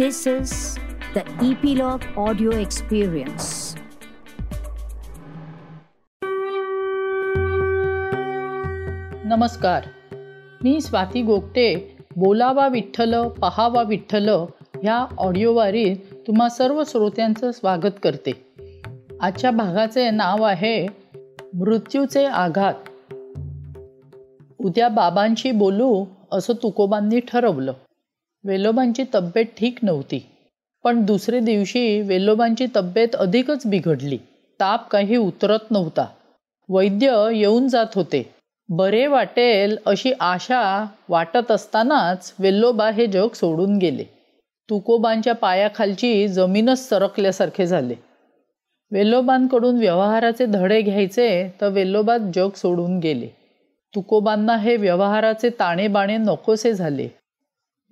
This is the Epilogue Audio Experience. नमस्कार. मी स्वाती गोगटे बोलावा विठ्ठल पहावा विठ्ठल ह्या ऑडिओवारीत तुम्हा सर्व श्रोत्यांचं स्वागत करते. आजच्या भागाचे नाव आहे मृत्यूचे आघात. उद्या बाबांशी बोलू असं तुकोबांनी ठरवलं. वेलोबांची तब्येत ठीक नव्हती. पण दुसरे दिवशी वेलोबांची तब्येत अधिकच बिघडली. ताप काही उतरत नव्हता. वैद्य येऊन जात होते. बरे वाटेल अशी आशा वाटत असतानाच वेल्लोबा हे जग सोडून गेले. तुकोबांच्या पायाखालची जमीनच सरकल्यासारखे झाले. वेल्लोबांकडून व्यवहाराचे धडे घ्यायचे तर वेल्लोबात जग सोडून गेले. तुकोबांना हे व्यवहाराचे ताणेबाणे नकोसे झाले.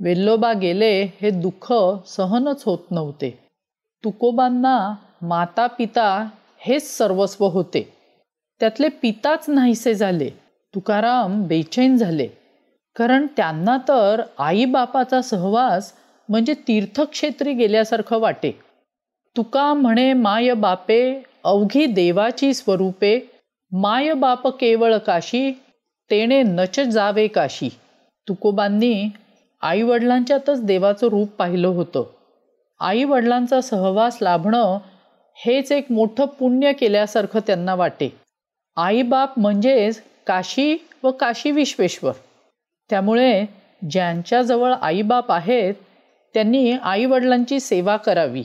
वेल्लोबा गेले हे दुःख सहनच होत नव्हते. तुकोबांना माता पिता हेच सर्वस्व होते. त्यातले पिताच नाहीसे झाले. तुकाराम बेचैन झाले. कारण त्यांना तर आईबापाचा सहवास म्हणजे तीर्थक्षेत्री गेल्यासारखं वाटे. तुका म्हणे माय बापे अवघी देवाची स्वरूपे माय बाप केवळ काशी तेणे नच जावे काशी. तुकोबांनी आईवडिलांच्यातच देवाचं रूप पाहिलं होतं. आईवडिलांचा सहवास लाभणं हेच एक मोठं पुण्य केल्यासारखं त्यांना वाटे. आईबाप म्हणजेच काशी व काशी विश्वेश्वर. त्यामुळे ज्यांच्याजवळ आईबाप आहेत त्यांनी आईवडिलांची सेवा करावी.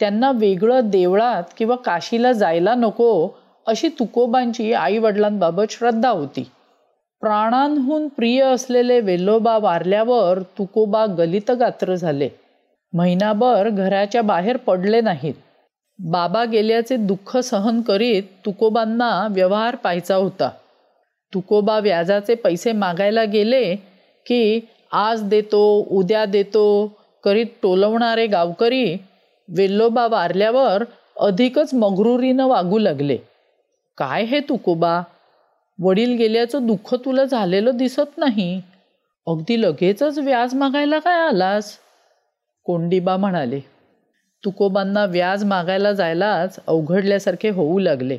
त्यांना वेगळं देवळात किंवा काशीला जायला नको अशी तुकोबांची आईवडिलांबाबत श्रद्धा होती. प्राणांहून प्रिय असलेले वेल्लोबा वारल्यावर तुकोबा गलितगात्र झाले. महिनाभर घराच्या बाहेर पडले नाहीत. बाबा गेल्याचे दुःख सहन करीत तुकोबांना व्यवहार पाहायचा होता. तुकोबा व्याजाचे पैसे मागायला गेले की आज देतो उद्या देतो करीत टोलवणारे गावकरी वेल्लोबा वारल्यावर अधिकच मगरुरीनं वागू लागले. काय हे तुकोबा? वडील गेल्याचं दुःख तुला झालेलं दिसत नाही? अगदी लगेचच व्याज मागायला काय आलास? कोंडीबा म्हणाले. तुकोबांना व्याज मागायला जायलाच अवघडल्यासारखे होऊ लागले.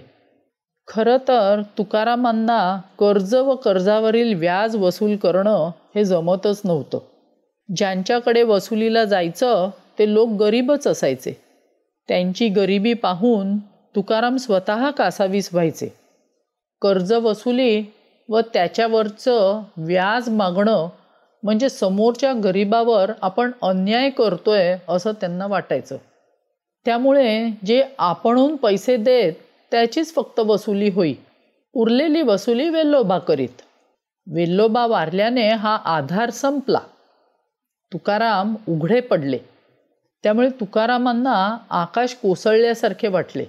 खरं तर तुकारामांना कर्ज व कर्जावरील व्याज वसूल करणं हे जमतच नव्हतं. ज्यांच्याकडे वसुलीला जायचं ते लोक गरीबच असायचे. त्यांची गरिबी पाहून तुकाराम स्वतः कासावीस व्हायचे. कर्ज वसुली व त्याच्यावरचं व्याज मागणं म्हणजे समोरच्या गरिबावर आपण अन्याय करतोय असं त्यांना वाटायचं. त्यामुळे जे आपणहून पैसे देत त्याचीच फक्त वसुली होई. उरलेली वसुली वेल्लोबा करीत. वेल्लोबा वारल्याने हा आधार संपला. तुकाराम उघडे पडले. त्यामुळे तुकारामांना आकाश कोसळल्यासारखे वाटले.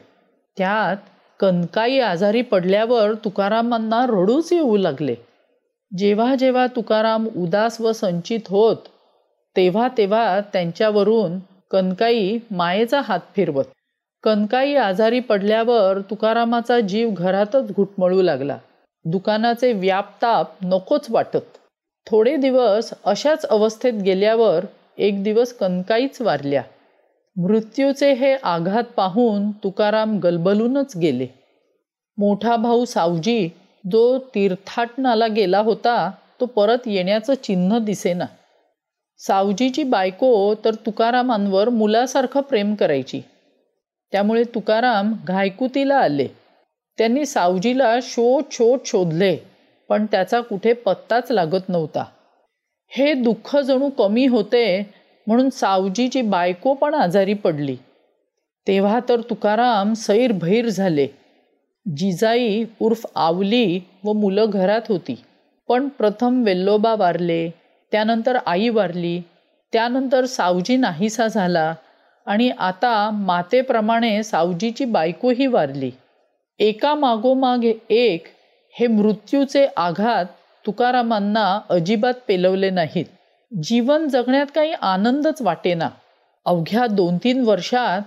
त्यात कनकाई आजारी पडल्यावर तुकारामांना रडूच येऊ लागले. जेव्हा जेव्हा तुकाराम उदास व संचित होत तेव्हा तेव्हा त्यांच्यावरून कनकाई मायेचा हात फिरवत. कनकाई आजारी पडल्यावर तुकारामाचा जीव घरातच घुटमळू लागला. दुकानाचे व्यापताप नकोच वाटत. थोडे दिवस अशाच अवस्थेत गेल्यावर एक दिवस कनकाईच वारल्या. मृत्यूचे हे आघात पाहून तुकाराम गलबलूनच गेले. मोठा भाऊ सावजी जो तीर्थाटनाला गेला होता तो परत येण्याचं चिन्ह दिसेना. सावजीची बायको तर तुकारामांवर मुलासारखं प्रेम करायची. त्यामुळे तुकाराम घायकुतीला आले. त्यांनी सावजीला शोध शोध शोधले पण त्याचा कुठे पत्ताच लागत नव्हता. हे दुःख जणू कमी होते म्हणून सावजीची बायको पण आजारी पडली. तेव्हा तर तुकाराम सैरभैर झाले. जिजाई उर्फ आवली व मुलं घरात होती. पण प्रथम वेल्लोबा वारले त्यानंतर आई वारली त्यानंतर सावजी नाहीसा झाला आणि आता मातेप्रमाणे सावजीची बायकोही वारली. एका मागोमाग एक हे मृत्यूचे आघात तुकारामांना अजिबात पेलवले नाहीत. जीवन जगण्यात काही आनंदच वाटेना. अवघ्या दोन तीन वर्षात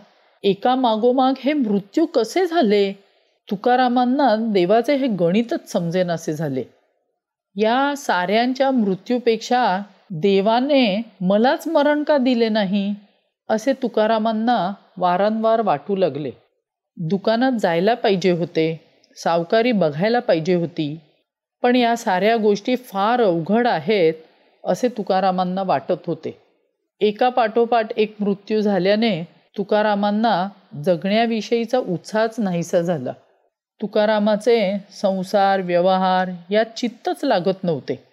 एका मागोमाग हे मृत्यू कसे झाले? तुकारामांना देवाचे हे गणितच समजेनासे झाले. या साऱ्यांच्या मृत्यूपेक्षा देवाने मलाच मरण का दिले नाही? असे तुकारामांना वारंवार वाटू लागले. दुकानात जायला पाहिजे होते सावकारी बघायला पाहिजे होती. पण या साऱ्या गोष्टी फार अवघड आहेत असे तुकारामांना वाटत होते. एका पाठोपाठ एक मृत्यू झाल्याने तुकारामांना जगण्याविषयीचा उत्साहच नाहीसा झाला. तुकारामाचे संसार व्यवहार यात चित्तच लागत नव्हते.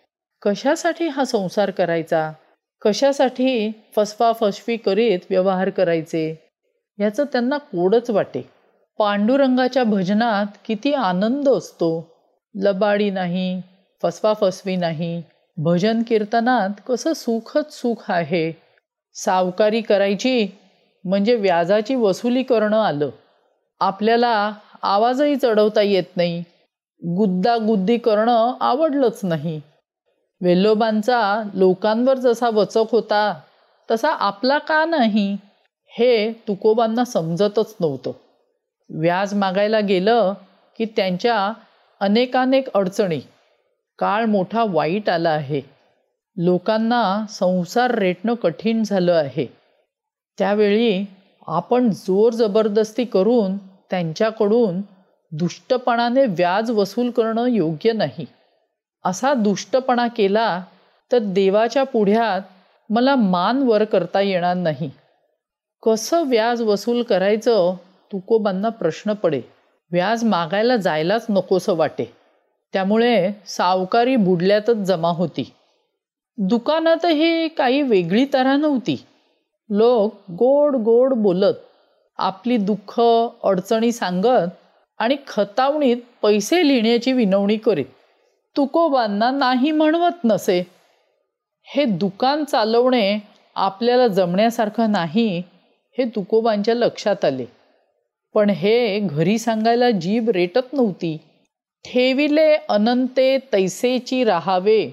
कशासाठी हा संसार करायचा? कशासाठी फसवाफसवी करीत व्यवहार करायचे? याचं त्यांना कोडच वाटे. पांडुरंगाच्या भजनात किती आनंद असतो. लबाडी नाही फसवाफसवी नाही भजन कीर्तनात कसं सुखच सुख आहे? सावकारी करायची म्हणजे व्याजाची वसुली करणं आलं. आपल्याला आवाजही चढवता येत नाही. गुद्दागुद्दी करणं आवडलंच नाही. वेल्लोबांचा लोकांवर जसा वचक होता तसा आपला का नाही? हे तुकोबांना समजतच नव्हतं. व्याज मागायला गेलं की त्यांच्या अनेकानेक अडचणी. काळ मोठा वाईट आला आहे. लोकांना संसार रेटणं कठीण झालं आहे. त्यावेळी आपण जोर जबरदस्ती करून त्यांच्याकडून दुष्टपणाने व्याज वसूल करणं योग्य नाही. असा दुष्टपणा केला तर देवाच्या पुढ्यात मला मान वर करता येणार नाही. कसं व्याज वसूल करायचं? तुकोबांना प्रश्न पडे. व्याज मागायला जायलाच नकोसं वाटे. त्यामुळे सावकारी बुडल्यातच जमा होती. दुकानातही काही वेगळी तऱ्हा नव्हती. लोक गोड गोड बोलत आपली दुःख अडचणी सांगत आणि खतावणीत पैसे लिहिण्याची विनवणी करीत तुकोबांना नाही म्हणवत नसे. हे दुकान चालवणे आपल्याला जमण्यासारखं नाही हे तुकोबांच्या लक्षात आले. पण हे घरी सांगायला जीभ रेटत नव्हती. ठेविले अनंते तैसेची राहावे.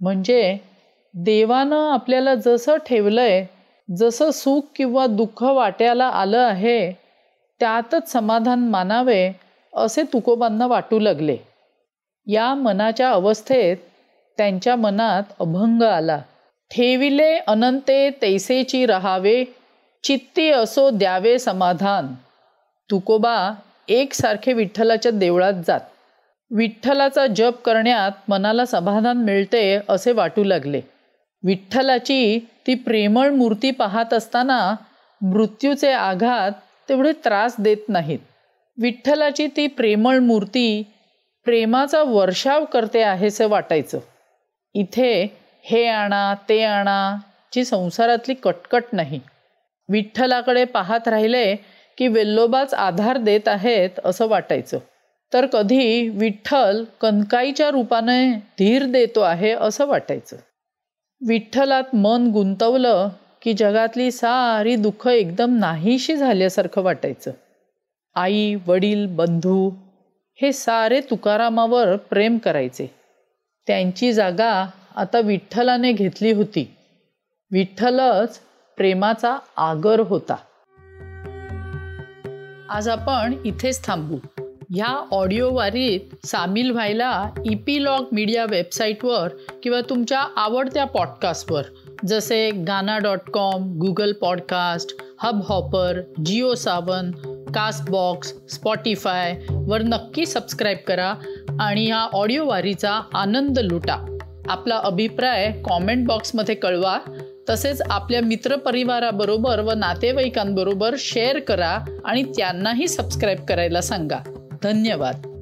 म्हणजे देवानं आपल्याला जसं ठेवलं आहे जसं सुख किंवा दुःख वाट्याला आलं आहे त्यातच समाधान मानावे असे तुकोबांना वाटू लागले. या मनाच्या अवस्थेत त्यांच्या मनात अभंग आला. ठेविले अनंते तैसेची राहावे चित्ती असो द्यावे समाधान. तुकोबा एकसारखे विठ्ठलाच्या देवळात जात. विठ्ठलाचा जप करण्यात मनाला समाधान मिळते असे वाटू लागले. विठ्ठलाची ती प्रेमळ मूर्ती पाहत असताना मृत्यूचे आघात तेवढे त्रास देत नाहीत. विठ्ठलाची ती प्रेमळ मूर्ती प्रेमाचा वर्षाव करते आहेसे वाटायचं. इथे हे आणा ते आणा जी संसारातली कटकट नाही. विठ्ठलाकडे पाहत राहिले की वेल्लोबाच आधार देत आहेत असं वाटायचं. तर कधी विठ्ठल कनकाईच्या रूपाने धीर देतो आहे असं वाटायचं. विठ्ठलात मन गुंतवलं की जगातली सारी दुःख एकदम नाहीशी झाल्यासारखं वाटायचं. आई वडील बंधू हे सारे तुकारामावर प्रेम करायचे. त्यांची जागा आता विठ्ठलाने घेतली होती. विठ्ठलच प्रेमाचा आगर होता. आज आपण इथेच थांबू. ह्या ऑडिओ वारीत सामील व्हायला इपीलॉग मीडिया वेबसाईटवर किंवा तुमच्या आवडत्या पॉडकास्टवर जसे Gaana dot com Google podcast Hubhopper Jio Saavn Castbox Spotify वर नक्की सबस्क्राईब करा आणि ह्या ऑडिओ वारीचा आनंद लुटा. आपला अभिप्राय कॉमेंट बॉक्समध्ये कळवा तसेच आपल्या मित्रपरिवाराबरोबर व नातेवाईकांबरोबर शेअर करा आणि त्यांनाही सबस्क्राईब करायला सांगा. धन्यवाद.